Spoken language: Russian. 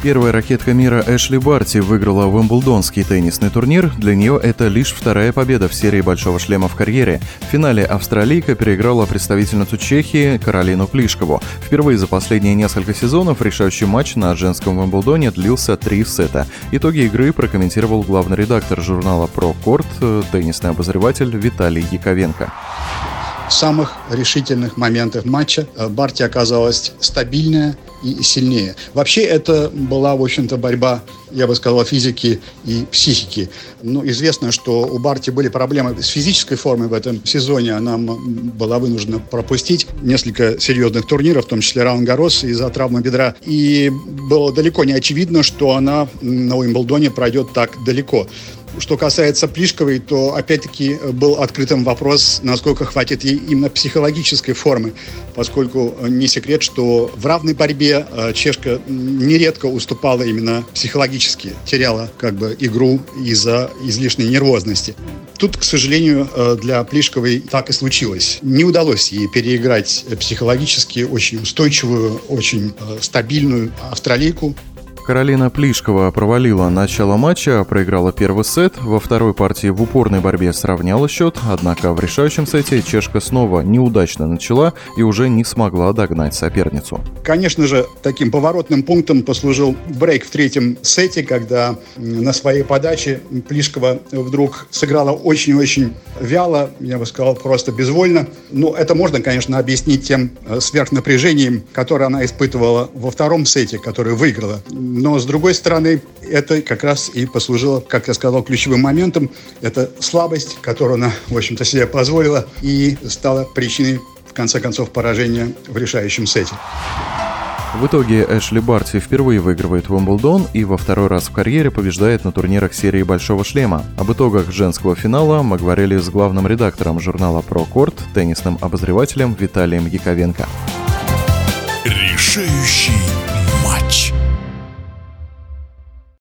Первая ракетка мира Эшли Барти выиграла Уимблдонский теннисный турнир. Для нее это лишь вторая победа в серии «Большого шлема» в карьере. В финале австралийка переиграла представительницу Чехии Каролину Плишкову. Впервые за последние несколько сезонов решающий матч на женском Уимблдоне длился три сета. Итоги игры прокомментировал главный редактор журнала «Про Корт», теннисный обозреватель Виталий Яковенко самых решительных моментах матча э, Барти оказалась стабильная и сильнее. Вообще это была, в общем-то, борьба, я бы сказал, физики и психики. Ну, известно, что у Барти были проблемы с физической формой в этом сезоне. Она была вынуждена пропустить несколько серьезных турниров, в том числе Раунд Гарос из-за травмы бедра. И было далеко не очевидно, что она на Уимблдоне пройдет так далеко. Что касается Плишковой, то опять-таки был открытым вопрос, насколько хватит ей именно психологической формы, поскольку не секрет, что в равной борьбе э, чешка нередко уступала именно психологически, теряла как бы игру из-за излишней нервозности. Тут, к сожалению, э, для Плишковой так и случилось. Не удалось ей переиграть психологически очень устойчивую, очень э, стабильную австралийку. Каролина Плишкова провалила начало матча, проиграла первый сет, во второй партии в упорной борьбе сравняла счет, однако в решающем сете чешка снова неудачно начала и уже не смогла догнать соперницу. Конечно же, таким поворотным пунктом послужил брейк в третьем сете, когда на своей подаче Плишкова вдруг сыграла очень-очень вяло, я бы сказал, просто безвольно. Ну, это можно, конечно, объяснить тем э, сверхнапряжением, которое она испытывала во втором сете, который выиграла но, с другой стороны, это как раз и послужило, как я сказал, ключевым моментом. Это слабость, которую она, в общем-то, себе позволила и стала причиной, в конце концов, поражения в решающем сете. В итоге Эшли Барти впервые выигрывает Уимблдон и во второй раз в карьере побеждает на турнирах серии «Большого шлема». Об итогах женского финала мы говорили с главным редактором журнала «Про Корт», теннисным обозревателем Виталием Яковенко. Решающий